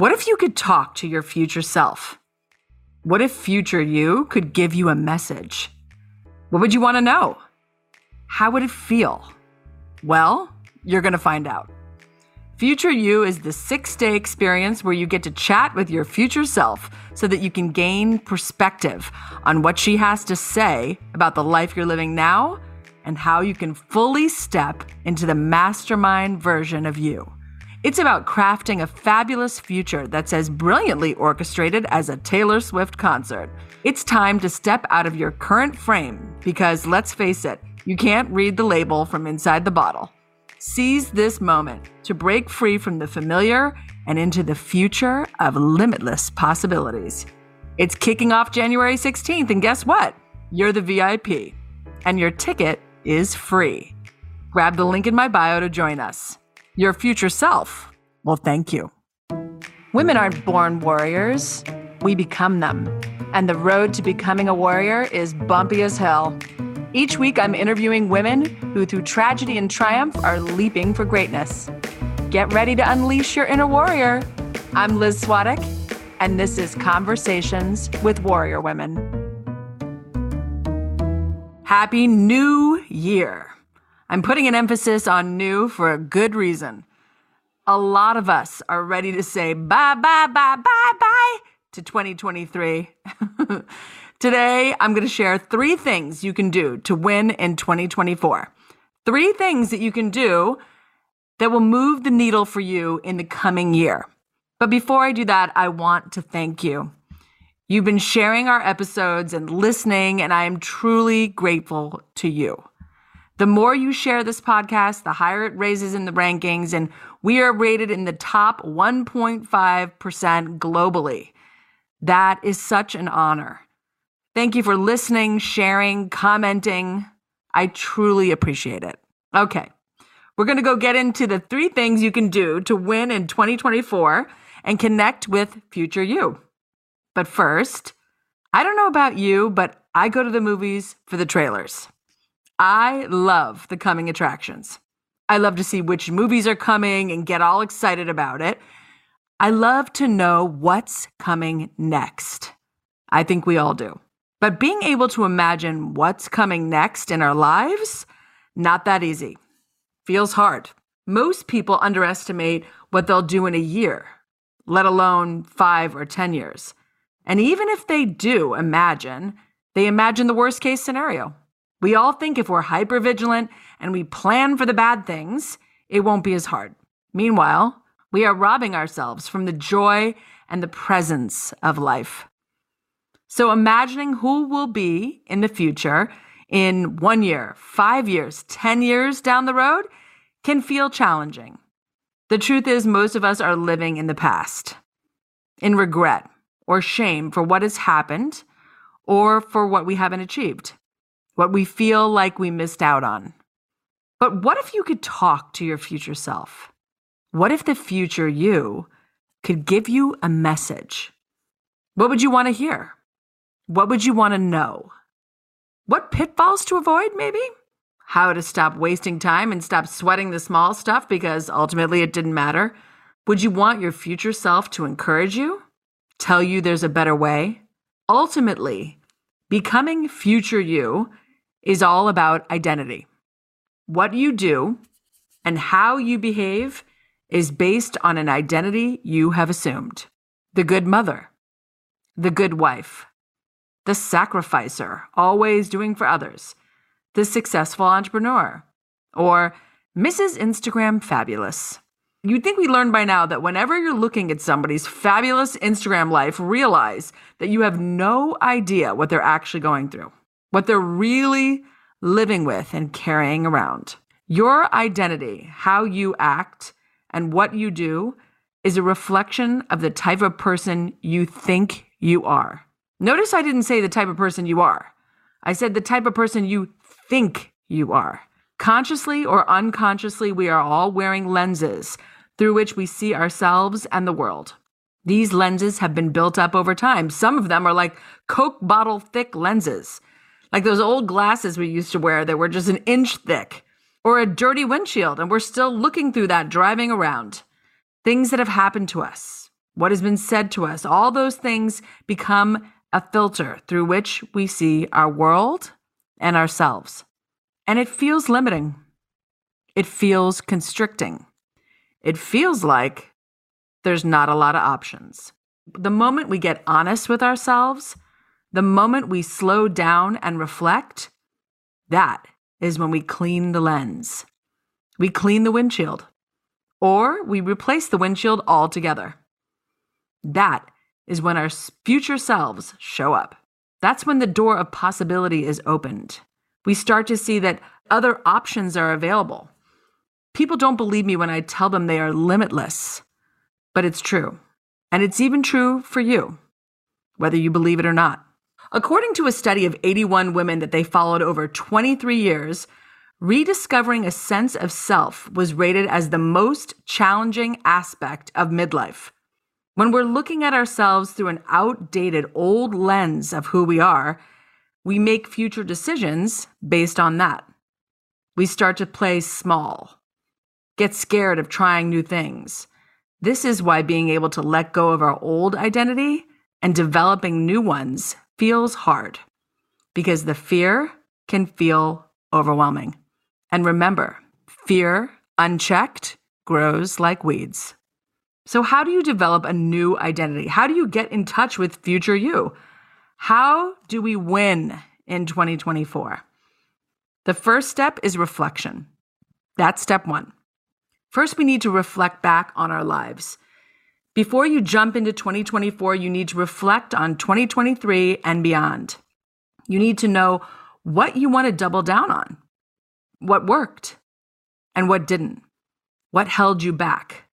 What if you could talk to your future self? What if future you could give you a message? What would you want to know? How would it feel? Well, you're going to find out. Future You is the six day experience where you get to chat with your future self so that you can gain perspective on what she has to say about the life you're living now and how you can fully step into the mastermind version of you. It's about crafting a fabulous future that's as brilliantly orchestrated as a Taylor Swift concert. It's time to step out of your current frame because, let's face it, you can't read the label from inside the bottle. Seize this moment to break free from the familiar and into the future of limitless possibilities. It's kicking off January 16th, and guess what? You're the VIP, and your ticket is free. Grab the link in my bio to join us. Your future self Well, thank you. Women aren't born warriors, we become them. And the road to becoming a warrior is bumpy as hell. Each week, I'm interviewing women who, through tragedy and triumph, are leaping for greatness. Get ready to unleash your inner warrior. I'm Liz Svatek, and this is Conversations with Warrior Women. Happy New Year! I'm putting an emphasis on new for a good reason. A lot of us are ready to say bye, bye, bye, bye, bye to 2023. Today, I'm going to share three things you can do to win in 2024. Three things that you can do that will move the needle for you in the coming year. But before I do that, I want to thank you. You've been sharing our episodes and listening, and I am truly grateful to you. The more you share this podcast, the higher it raises in the rankings, and we are rated in the top 1.5% globally. That is such an honor. Thank you for listening, sharing, commenting. I truly appreciate it. Okay, we're going to go get into the three things you can do to win in 2024 and connect with future you. But first, I don't know about you, but I go to the movies for the trailers. I love the coming attractions. I love to see which movies are coming and get all excited about it. I love to know what's coming next. I think we all do. But being able to imagine what's coming next in our lives, not that easy. Feels hard. Most people underestimate what they'll do in a year, let alone five or 10 years. And even if they do imagine, they imagine the worst case scenario. We all think if we're hyper vigilant and we plan for the bad things, it won't be as hard. Meanwhile, we are robbing ourselves from the joy and the presence of life. So imagining who will be in the future in one year, five years, 10 years down the road can feel challenging. The truth is, most of us are living in the past, in regret or shame for what has happened or for what we haven't achieved, what we feel like we missed out on. But what if you could talk to your future self? What if the future you could give you a message? What would you want to hear? What would you want to know? What pitfalls to avoid, maybe? How to stop wasting time and stop sweating the small stuff because ultimately it didn't matter? Would you want your future self to encourage you? Tell you there's a better way? Ultimately, becoming future you is all about identity. What you do and how you behave is based on an identity you have assumed the good mother, the good wife, the sacrificer, always doing for others, the successful entrepreneur, or Mrs. Instagram Fabulous. You'd think we learned by now that whenever you're looking at somebody's fabulous Instagram life, realize that you have no idea what they're actually going through, what they're really living with and carrying around. Your identity, how you act, and what you do is a reflection of the type of person you think you are. Notice I didn't say the type of person you are. I said the type of person you think you are. Consciously or unconsciously, we are all wearing lenses through which we see ourselves and the world. These lenses have been built up over time. Some of them are like Coke bottle thick lenses, like those old glasses we used to wear that were just an inch thick, or a dirty windshield, and we're still looking through that driving around. Things that have happened to us, what has been said to us, all those things become a filter through which we see our world and ourselves. And it feels limiting. It feels constricting. It feels like there's not a lot of options. The moment we get honest with ourselves, the moment we slow down and reflect, that is when we clean the lens. We clean the windshield, or we replace the windshield altogether. That is when our future selves show up. That's when the door of possibility is opened. We start to see that other options are available. People don't believe me when I tell them they are limitless, but it's true. And it's even true for you, whether you believe it or not. According to a study of 81 women that they followed over 23 years, rediscovering a sense of self was rated as the most challenging aspect of midlife. When we're looking at ourselves through an outdated old lens of who we are, we make future decisions based on that. We start to play small, get scared of trying new things. This is why being able to let go of our old identity and developing new ones feels hard because the fear can feel overwhelming. And remember, fear unchecked grows like weeds. So, how do you develop a new identity? How do you get in touch with future you? How do we win in 2024? The first step is reflection. That's step one. First, we need to reflect back on our lives. Before you jump into 2024, you need to reflect on 2023 and beyond. You need to know what you want to double down on, what worked, and what didn't, what held you back.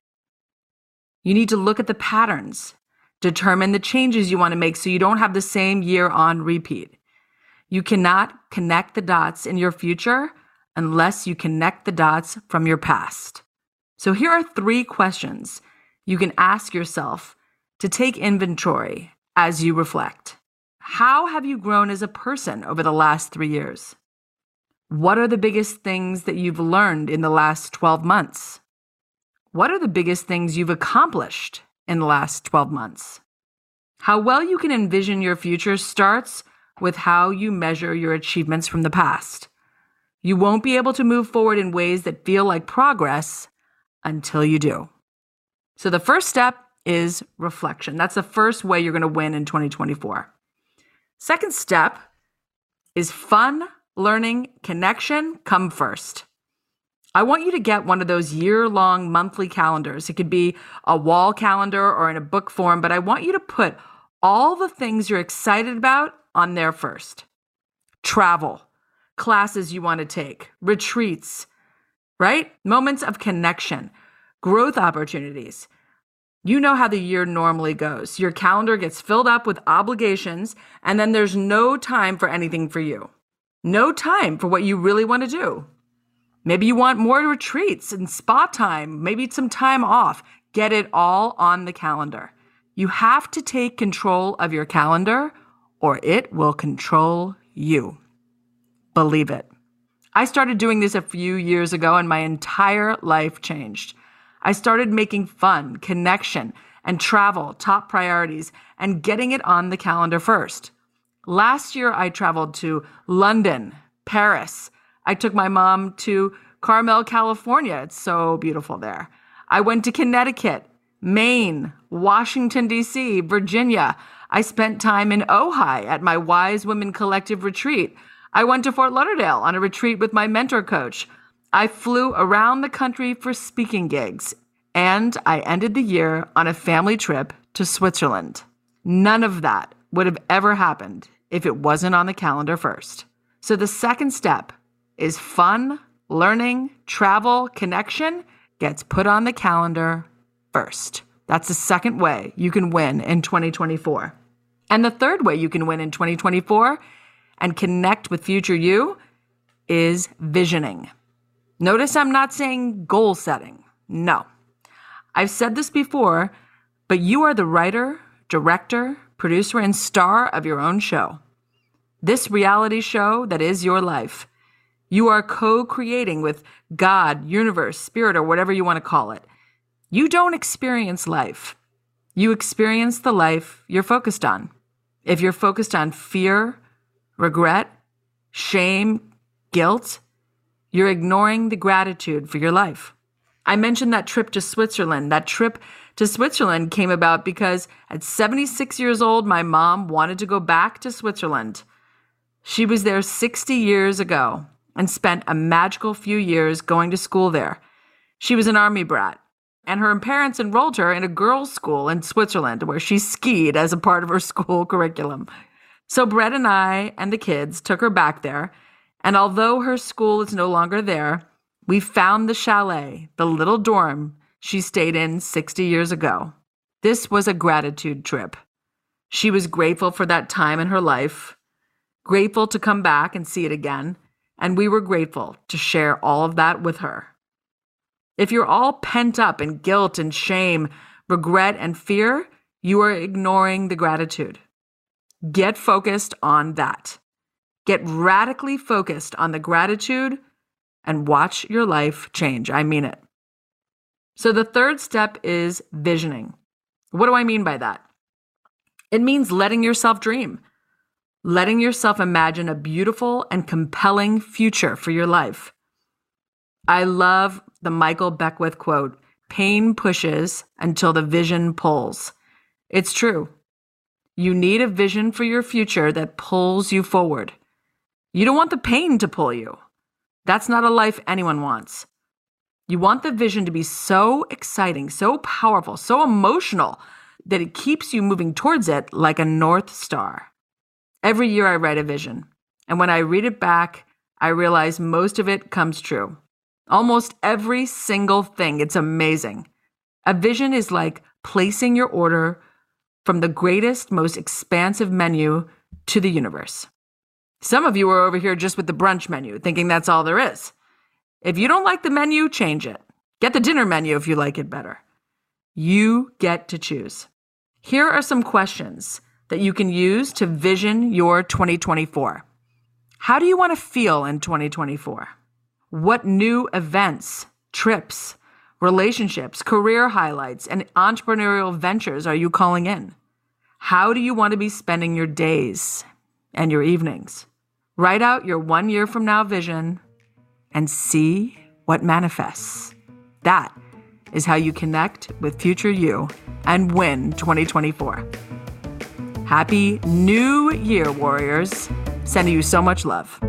You need to look at the patterns, determine the changes you want to make so you don't have the same year on repeat. You cannot connect the dots in your future unless you connect the dots from your past. So here are three questions you can ask yourself to take inventory as you reflect. How have you grown as a person over the last three years? What are the biggest things that you've learned in the last 12 months? What are the biggest things you've accomplished in the last 12 months? How well you can envision your future starts with how you measure your achievements from the past. You won't be able to move forward in ways that feel like progress until you do. So the first step is reflection. That's the first way you're going to win in 2024. Second step is fun, learning, connection come first. I want you to get one of those year long monthly calendars. It could be a wall calendar or in a book form, but I want you to put all the things you're excited about on there first travel, classes you want to take, retreats, right? Moments of connection growth opportunities. You know how the year normally goes. Your calendar gets filled up with obligations, and then there's no time for anything for you. No time for what you really want to do. Maybe you want more retreats and spa time, maybe some time off. Get it all on the calendar. You have to take control of your calendar, or it will control you. Believe it. I started doing this a few years ago, and my entire life changed. I started making fun, connection, and travel top priorities and getting it on the calendar first. Last year, I traveled to London, Paris. I took my mom to Carmel, California. It's so beautiful there. I went to Connecticut, Maine, Washington, D.C., Virginia. I spent time in Ojai at my Wise Women Collective retreat. I went to Fort Lauderdale on a retreat with my mentor coach. I flew around the country for speaking gigs, and I ended the year on a family trip to Switzerland. None of that would have ever happened if it wasn't on the calendar first. So the second step is fun, learning, travel, connection gets put on the calendar first. That's the second way you can win in 2024. And the third way you can win in 2024 and connect with future you is visioning. Notice I'm not saying goal setting. No. I've said this before, but you are the writer, director, producer, and star of your own show. This reality show that is your life. You are co creating with God, universe, spirit, or whatever you want to call it. You don't experience life. you experience the life you're focused on. If you're focused on fear, regret, shame, guilt, you're ignoring the gratitude for your life. I mentioned that trip to Switzerland. That trip to Switzerland came about because at 76 years old, my mom wanted to go back to Switzerland. She was there 60 years ago and spent a magical few years going to school there. She was an army brat, and her parents enrolled her in a girls' school in Switzerland where she skied as a part of her school curriculum. So Brett and I and the kids took her back there, and although her school is no longer there, we found the chalet, the little dorm she stayed in 60 years ago. This was a gratitude trip. She was grateful for that time in her life, grateful to come back and see it again, and we were grateful to share all of that with her. If you're all pent up in guilt and shame, regret and fear, you are ignoring the gratitude. Get focused on that. Get radically focused on the gratitude and watch your life change. I mean it. So, the third step is visioning. What do I mean by that? It means letting yourself dream, letting yourself imagine a beautiful and compelling future for your life. I love the Michael Beckwith quote pain pushes until the vision pulls. It's true. You need a vision for your future that pulls you forward. You don't want the pain to pull you. That's not a life anyone wants. You want the vision to be so exciting, so powerful, so emotional that it keeps you moving towards it like a North Star. Every year I write a vision, and when I read it back, I realize most of it comes true. Almost every single thing. It's amazing. A vision is like placing your order from the greatest, most expansive menu to the universe. Some of you are over here just with the brunch menu, thinking that's all there is. If you don't like the menu, change it. Get the dinner menu if you like it better. You get to choose. Here are some questions that you can use to vision your 2024. How do you want to feel in 2024? What new events, trips, relationships, career highlights, and entrepreneurial ventures are you calling in? How do you want to be spending your days and your evenings? Write out your one year from now vision and see what manifests. That is how you connect with future you and win 2024. Happy New Year, Warriors. Sending you so much love.